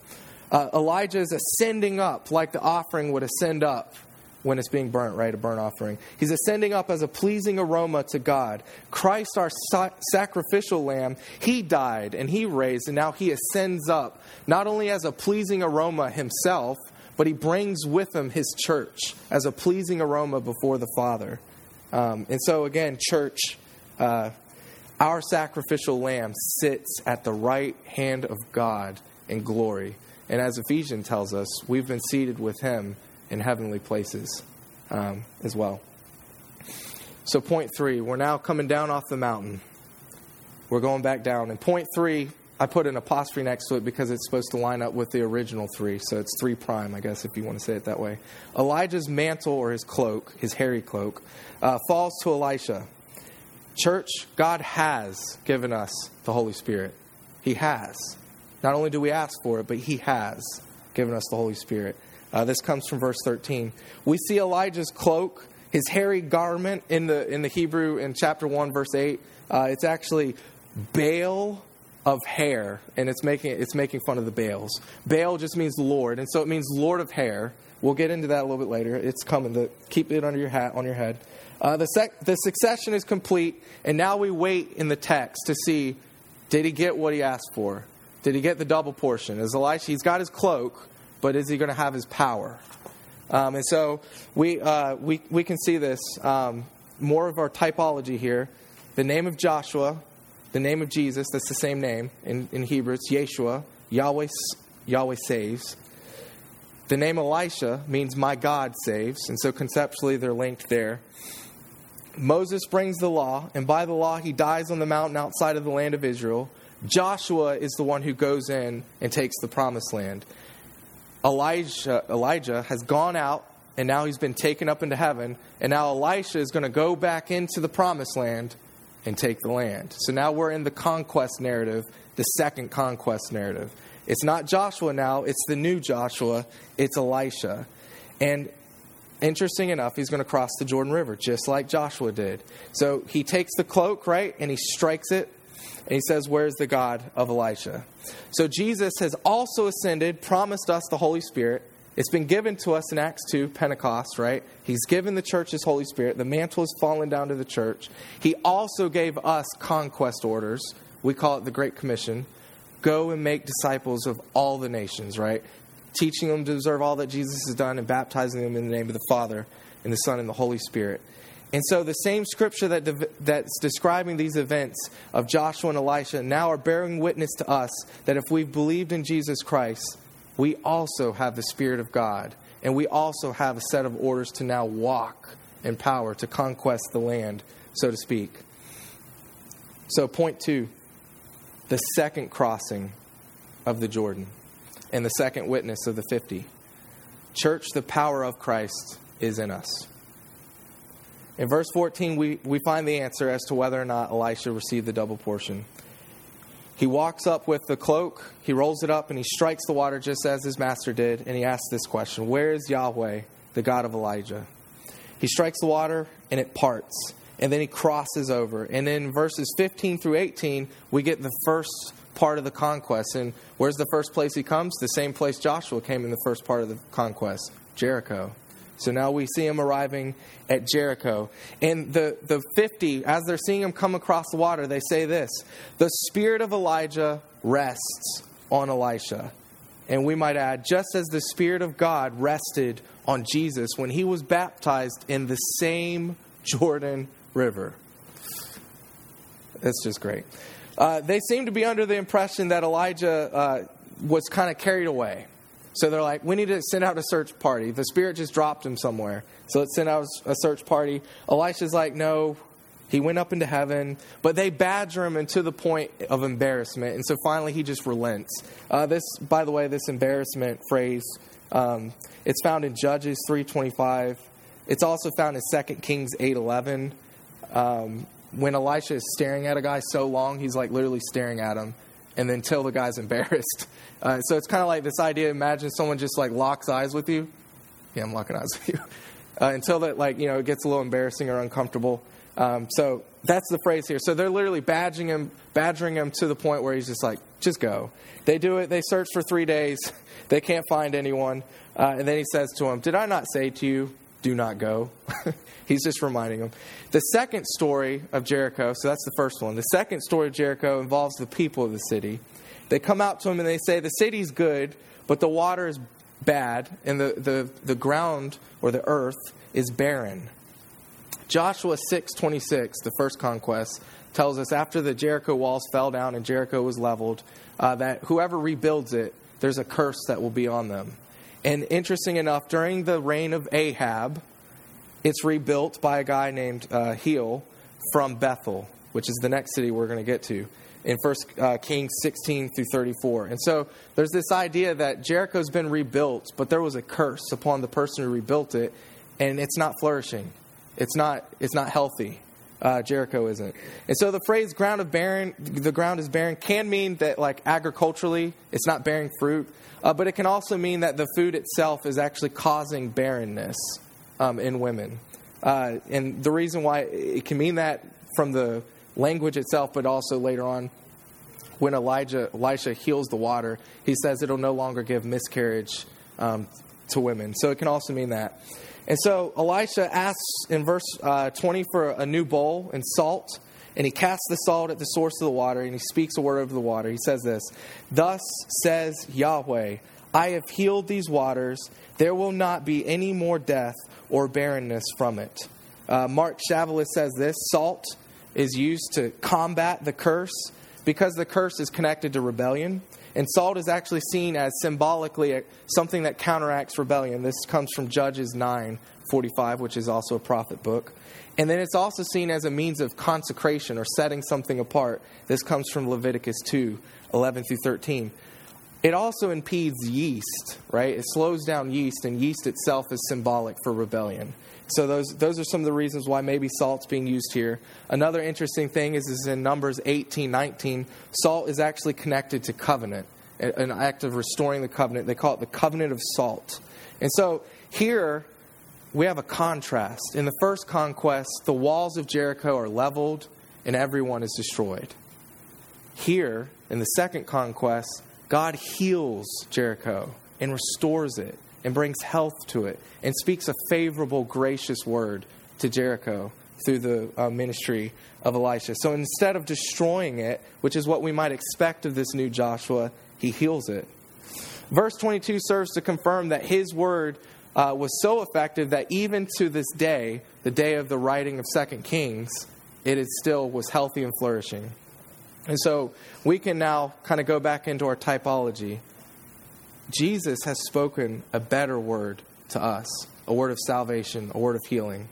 Uh, Elijah is ascending up like the offering would ascend up when it's being burnt, right? A burnt offering. He's ascending up as a pleasing aroma to God. Christ, our sa- sacrificial lamb, he died and he raised, and now he ascends up, not only as a pleasing aroma himself, but he brings with him his church as a pleasing aroma before the Father. Um, and so, again, church, uh, our sacrificial lamb sits at the right hand of God in glory. And as Ephesians tells us, we've been seated with him in heavenly places um, as well. So, point three, we're now coming down off the mountain. We're going back down. And point three, I put an apostrophe next to it because it's supposed to line up with the original three. So it's three prime, I guess, if you want to say it that way. Elijah's mantle or his cloak, his hairy cloak, uh, falls to Elisha. Church, God has given us the Holy Spirit. He has. Not only do we ask for it, but He has given us the Holy Spirit. Uh, this comes from verse 13. We see Elijah's cloak, his hairy garment in the in the Hebrew in chapter 1 verse 8. Uh, it's actually Baal of hair, and it's making it's making fun of the Baals. Baal just means Lord, and so it means Lord of hair. We'll get into that a little bit later. It's coming. To keep it under your hat on your head. Uh, the sec- the succession is complete, and now we wait in the text to see did he get what he asked for? Did he get the double portion? Is Elisha? He's got his cloak but is he going to have his power? Um, and so we, uh, we, we can see this. Um, more of our typology here. The name of Joshua, the name of Jesus, that's the same name in, in Hebrew, it's Yeshua, Yahweh, Yahweh saves. The name Elisha means my God saves, and so conceptually they're linked there. Moses brings the law, and by the law he dies on the mountain outside of the land of Israel. Joshua is the one who goes in and takes the promised land. Elijah, Elijah has gone out, and now he's been taken up into heaven, and now Elisha is going to go back into the promised land and take the land. So now we're in the conquest narrative, the second conquest narrative. It's not Joshua now, it's the new Joshua, it's Elisha. And interesting enough, he's going to cross the Jordan River, just like Joshua did. So he takes the cloak, right, and he strikes it, and he says, Where's the God of Elisha? So Jesus has also ascended, promised us the Holy Spirit. It's been given to us in Acts 2, Pentecost, right? He's given the church his Holy Spirit. The mantle has fallen down to the church. He also gave us conquest orders. We call it the Great Commission. Go and make disciples of all the nations, right? Teaching them to observe all that Jesus has done and baptizing them in the name of the Father and the Son and the Holy Spirit. And so the same scripture that that's describing these events of Joshua and Elisha now are bearing witness to us that if we've believed in Jesus Christ, we also have the Spirit of God. And we also have a set of orders to now walk in power, to conquest the land, so to speak. So, point two the second crossing of the Jordan and the second witness of the 50. Church, the power of Christ is in us. In verse 14, we, we find the answer as to whether or not Elisha received the double portion. He walks up with the cloak, he rolls it up, and he strikes the water just as his master did, and he asks this question Where is Yahweh, the God of Elijah? He strikes the water, and it parts, and then he crosses over. And in verses 15 through 18, we get the first part of the conquest. And where's the first place he comes? The same place Joshua came in the first part of the conquest Jericho. So now we see him arriving at Jericho. And the, the 50, as they're seeing him come across the water, they say this The spirit of Elijah rests on Elisha. And we might add, just as the Spirit of God rested on Jesus when he was baptized in the same Jordan River. That's just great. Uh, they seem to be under the impression that Elijah uh, was kind of carried away. So they're like, we need to send out a search party. The Spirit just dropped him somewhere. So let's send out a search party. Elisha's like, no, he went up into heaven. But they badger him into the point of embarrassment. And so finally he just relents. Uh, this, by the way, this embarrassment phrase, um, it's found in Judges 3.25. It's also found in 2 Kings 8.11. Um, when Elisha is staring at a guy so long, he's like literally staring at him and then until the guy's <laughs> embarrassed. Uh, so it's kind of like this idea imagine someone just like locks eyes with you. Yeah, I'm locking eyes with you. <laughs> Uh, until that, like, you know, it gets a little embarrassing or uncomfortable. Um, so that's the phrase here. So they're literally badgering him, badgering him to the point where he's just like, just go. They do it. They search for three days. <laughs> They can't find anyone. Uh, and then he says to him, Did I not say to you, do not go? <laughs> He's just reminding them. The second story of Jericho, so that's the first one. The second story of Jericho involves the people of the city. They come out to him and they say, The city's good, but the water is bad, and the, the, the ground or the earth is barren. Joshua 6:26, the first conquest, tells us after the Jericho walls fell down and Jericho was leveled, uh, that whoever rebuilds it, there's a curse that will be on them. And interesting enough, during the reign of Ahab, it's rebuilt by a guy named uh, Hiel from Bethel, which is the next city we're going to get to in 1 uh, Kings 16 through 34. And so there's this idea that Jericho's been rebuilt, but there was a curse upon the person who rebuilt it, and it's not flourishing. It's not, it's not healthy. Uh, Jericho isn't. And so the phrase ground of barren, the ground is barren, can mean that, like, agriculturally, it's not bearing fruit, uh, but it can also mean that the food itself is actually causing barrenness um, in women. Uh, and the reason why it can mean that from the language itself, but also later on, when Elijah, Elisha heals the water, he says it'll no longer give miscarriage um, to women. So it can also mean that. And so Elisha asks in verse uh, 20 for a new bowl and salt, and he casts the salt at the source of the water, and he speaks a word over the water. He says this Thus says Yahweh, I have healed these waters. There will not be any more death or barrenness from it. Uh, Mark Chavalas says this salt is used to combat the curse because the curse is connected to rebellion. And salt is actually seen as symbolically something that counteracts rebellion. This comes from Judges 9 45, which is also a prophet book. And then it's also seen as a means of consecration or setting something apart. This comes from Leviticus 2 11 through 13. It also impedes yeast, right? It slows down yeast, and yeast itself is symbolic for rebellion. So those those are some of the reasons why maybe salt's being used here. Another interesting thing is, is in Numbers 18, 19, salt is actually connected to covenant, an act of restoring the covenant. They call it the covenant of salt. And so here we have a contrast. In the first conquest, the walls of Jericho are leveled and everyone is destroyed. Here, in the second conquest, God heals Jericho and restores it and brings health to it and speaks a favorable, gracious word to Jericho through the uh, ministry of Elisha. So instead of destroying it, which is what we might expect of this new Joshua, he heals it. Verse 22 serves to confirm that his word uh, was so effective that even to this day, the day of the writing of Second Kings, it is still was healthy and flourishing. And so we can now kind of go back into our typology Jesus has spoken a better word to us a word of salvation, a word of healing.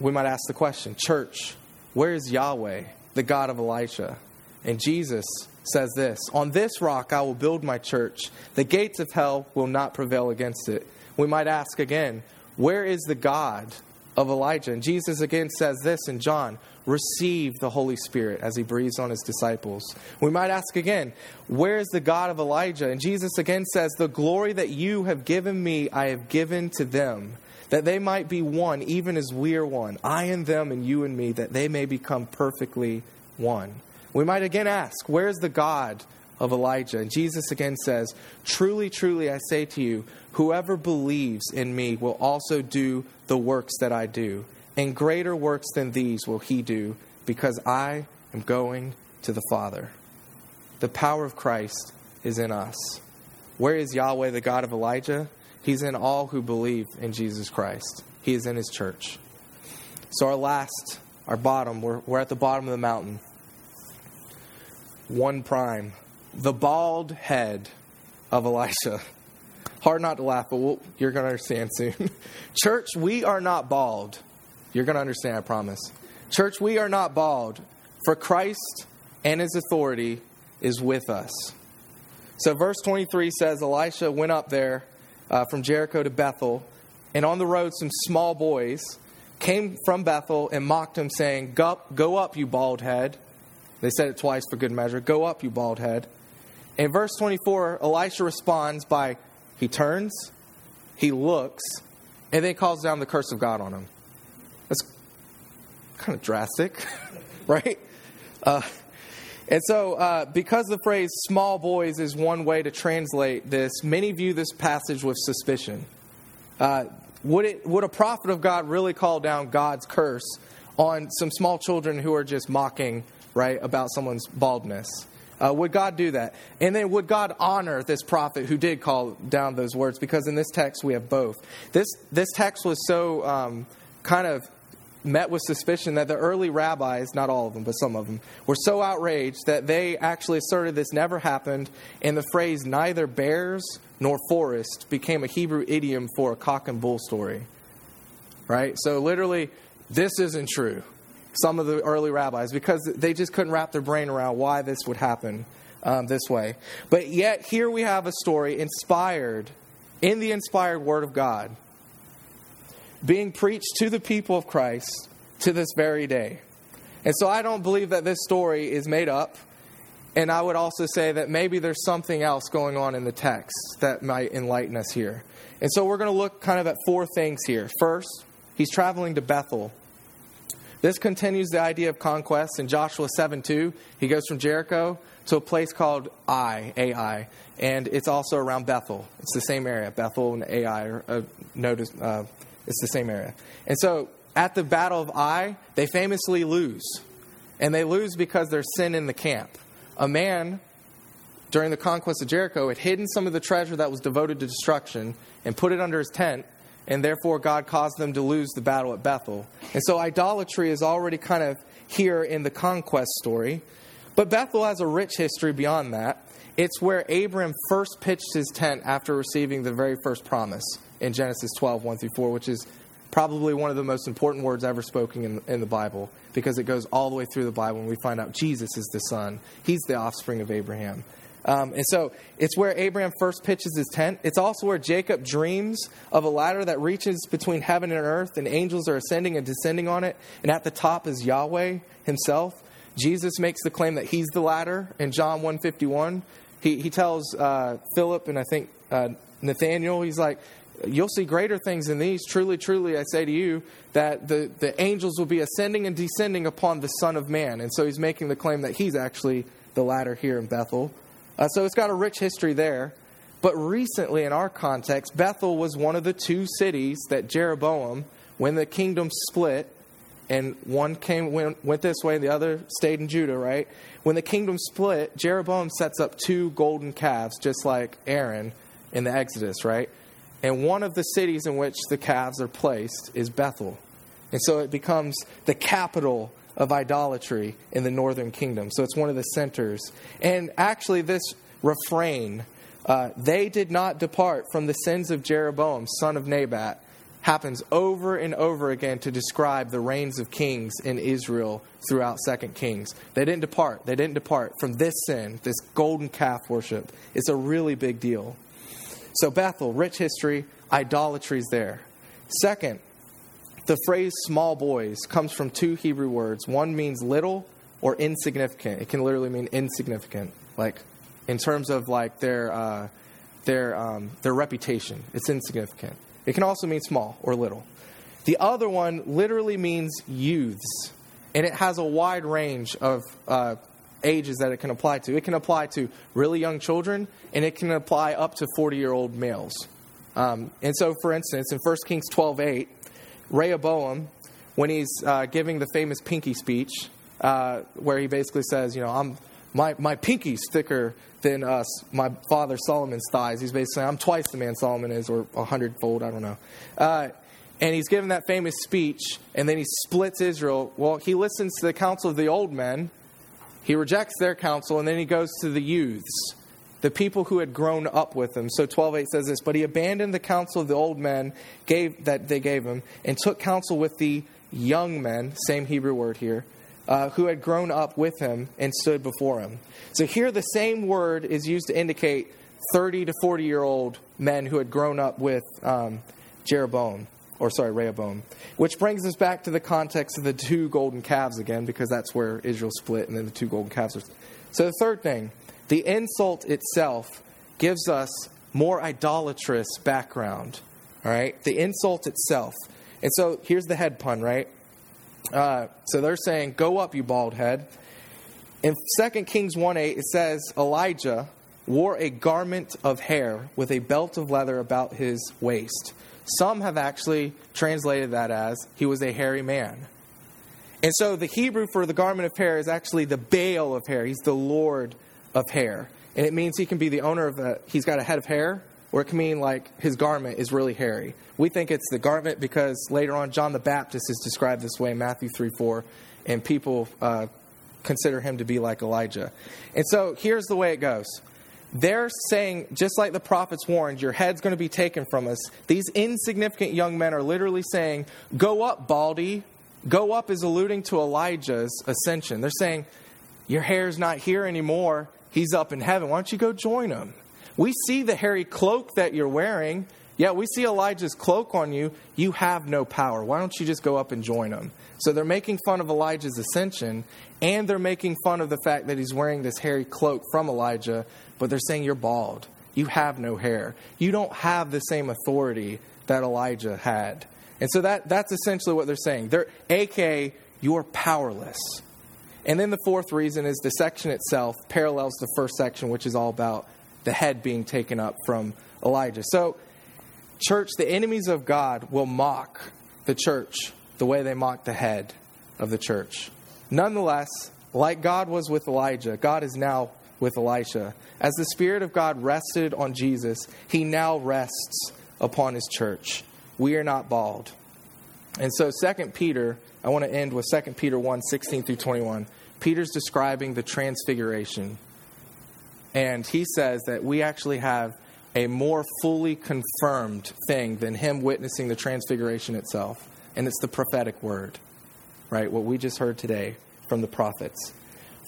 We might ask the question Church, where is Yahweh, the God of Elijah? And Jesus says this On this rock I will build my church. The gates of hell will not prevail against it. We might ask again, Where is the God of Elijah? And Jesus again says this in John receive the Holy Spirit as he breathes on his disciples. We might ask again, where is the God of Elijah? And Jesus again says, The glory that you have given me, I have given to them, that they might be one, even as we are one, I and them and you and me, that they may become perfectly one. We might again ask, where is the God of Elijah? And Jesus again says, Truly, truly, I say to you, whoever believes in me will also do the works that I do and greater works than these will he do, because I am going to the Father. The power of Christ is in us. Where is Yahweh, the God of Elijah? He's in all who believe in Jesus Christ. He is in his church. So, our last, our bottom, we're, we're at the bottom of the mountain. One prime, the bald head of Elisha. Hard not to laugh, but we'll, you're going to understand soon. <laughs> Church, we are not bald. You're going to understand, I promise. Church, we are not bald, for Christ and his authority is with us. So, verse 23 says Elisha went up there uh, from Jericho to Bethel, and on the road, some small boys came from Bethel and mocked him, saying, Go, go up, you bald head. They said it twice for good measure. Go up, you bald head. In verse 24, Elisha responds by he turns, he looks, and then calls down the curse of God on him kind of drastic, <laughs> right? Uh, and so, uh, because the phrase small boys is one way to translate this, many view this passage with suspicion. Uh, would, it, would a prophet of God really call down God's curse on some small children who are just mocking, right, about someone's baldness? Uh, would God do that? And then would God honor this prophet who did call down those words? Because in this text we have both. This, this text was so um, kind of met with suspicion that the early rabbis, not all of them, but some of them, were so outraged that they actually asserted this never happened, and the phrase neither bears nor forest became a Hebrew idiom for a cock and bull story. Right? So, literally, this isn't true. Some of the early rabbis, because they just couldn't wrap their brain around why this would happen um, this way. But yet, here we have a story inspired in the inspired Word of God being preached to the people of Christ to this very day. And so I don't believe that this story is made up. And I would also say that maybe there's something else going on in the text that might enlighten us here. And so we're going to look kind of at four things here. First, he's traveling to Bethel. This continues the idea of conquest. In Joshua 7 2, he goes from Jericho to a place called Ai, Ai, and it's also around Bethel. It's the same area. Bethel and Ai are uh, notice, uh, it's the same area. And so at the Battle of Ai, they famously lose. And they lose because there's sin in the camp. A man, during the conquest of Jericho, had hidden some of the treasure that was devoted to destruction and put it under his tent. and therefore God caused them to lose the battle at Bethel. And so idolatry is already kind of here in the conquest story. But Bethel has a rich history beyond that. It's where Abram first pitched his tent after receiving the very first promise in Genesis 12, 1 through 4, which is probably one of the most important words ever spoken in, in the Bible because it goes all the way through the Bible and we find out Jesus is the son. He's the offspring of Abraham. Um, and so it's where Abraham first pitches his tent. It's also where Jacob dreams of a ladder that reaches between heaven and earth, and angels are ascending and descending on it. And at the top is Yahweh himself. Jesus makes the claim that he's the ladder in John 151. He, he tells uh, Philip and I think uh, Nathaniel, he's like, You'll see greater things than these. Truly, truly, I say to you that the, the angels will be ascending and descending upon the Son of Man. And so he's making the claim that he's actually the ladder here in Bethel. Uh, so it's got a rich history there. But recently, in our context, Bethel was one of the two cities that Jeroboam, when the kingdom split, and one came went, went this way and the other stayed in Judah, right? When the kingdom split, Jeroboam sets up two golden calves, just like Aaron in the Exodus, right? And one of the cities in which the calves are placed is Bethel. And so it becomes the capital of idolatry in the northern kingdom. So it's one of the centers. And actually, this refrain, uh, they did not depart from the sins of Jeroboam, son of Nebat, happens over and over again to describe the reigns of kings in Israel throughout Second Kings. They didn't depart. They didn't depart from this sin, this golden calf worship. It's a really big deal. So, Bethel, rich history, idolatry is there. Second, the phrase small boys comes from two Hebrew words. One means little or insignificant. It can literally mean insignificant, like in terms of like their uh, their um, their reputation. It's insignificant. It can also mean small or little. The other one literally means youths, and it has a wide range of uh, ages that it can apply to. It can apply to really young children, and it can apply up to 40 year old males. Um, and so, for instance, in 1 Kings 12 8, Rehoboam, when he's uh, giving the famous pinky speech, uh, where he basically says, you know, I'm my my pinky's thicker than uh, my father Solomon's thighs. He's basically saying, I'm twice the man Solomon is, or a hundredfold. I don't know. Uh, and he's given that famous speech, and then he splits Israel. Well, he listens to the counsel of the old men, he rejects their counsel, and then he goes to the youths the people who had grown up with him. So 12:8 says this, but he abandoned the counsel of the old men gave that they gave him and took counsel with the young men, same Hebrew word here, uh, who had grown up with him and stood before him. So here the same word is used to indicate 30 to 40 year old men who had grown up with um, Jeroboam, or sorry, Rehoboam. Which brings us back to the context of the two golden calves again, because that's where Israel split, and then the two golden calves are. So the third thing, the insult itself gives us more idolatrous background. All right? The insult itself. And so here's the head pun, right? Uh, so they're saying, Go up, you bald head. In 2 Kings 1 8, it says, Elijah wore a garment of hair with a belt of leather about his waist. Some have actually translated that as he was a hairy man. And so the Hebrew for the garment of hair is actually the Baal of hair. He's the Lord of hair. And it means he can be the owner of a, he's got a head of hair, or it can mean like his garment is really hairy. We think it's the garment because later on John the Baptist is described this way in Matthew 3 4, and people uh, consider him to be like Elijah. And so here's the way it goes. They're saying, just like the prophets warned, your head's going to be taken from us. These insignificant young men are literally saying, Go up, Baldy. Go up is alluding to Elijah's ascension. They're saying, Your hair's not here anymore. He's up in heaven. Why don't you go join him? We see the hairy cloak that you're wearing. Yeah, we see Elijah's cloak on you. You have no power. Why don't you just go up and join them? So they're making fun of Elijah's ascension, and they're making fun of the fact that he's wearing this hairy cloak from Elijah, but they're saying you're bald. You have no hair. You don't have the same authority that Elijah had. And so that, that's essentially what they're saying. They're, AK, you're powerless. And then the fourth reason is the section itself parallels the first section, which is all about the head being taken up from Elijah. So, church, the enemies of God will mock the church the way they mock the head of the church. Nonetheless, like God was with Elijah, God is now with Elisha. As the Spirit of God rested on Jesus, he now rests upon his church. we are not bald. And so, Second Peter, I want to end with Second Peter 1 16 through 21. Peter's describing the transfiguration. And he says that we actually have a more fully confirmed thing than him witnessing the transfiguration itself. And it's the prophetic word, right? What we just heard today from the prophets.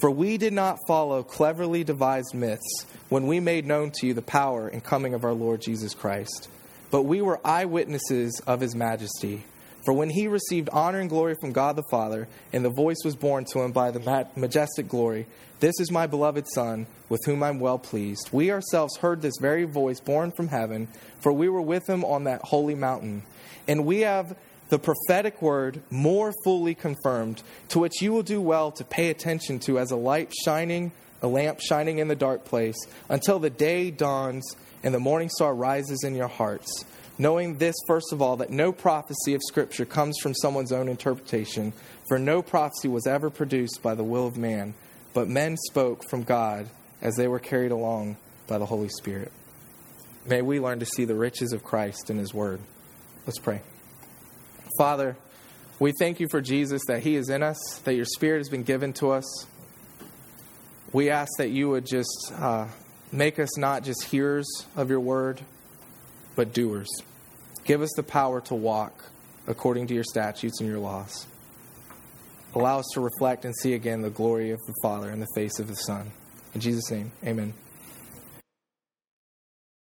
For we did not follow cleverly devised myths when we made known to you the power and coming of our Lord Jesus Christ, but we were eyewitnesses of his majesty. For when he received honor and glory from God the Father, and the voice was borne to him by the majestic glory, This is my beloved Son, with whom I'm well pleased. We ourselves heard this very voice borne from heaven, for we were with him on that holy mountain. And we have the prophetic word more fully confirmed, to which you will do well to pay attention to as a light shining, a lamp shining in the dark place, until the day dawns and the morning star rises in your hearts knowing this, first of all, that no prophecy of Scripture comes from someone's own interpretation, for no prophecy was ever produced by the will of man, but men spoke from God as they were carried along by the Holy Spirit. May we learn to see the riches of Christ in His Word. Let's pray. Father, we thank you for Jesus, that He is in us, that your Spirit has been given to us. We ask that you would just uh, make us not just hearers of your word, but doers. Give us the power to walk according to your statutes and your laws. Allow us to reflect and see again the glory of the Father in the face of the Son. In Jesus' name, amen.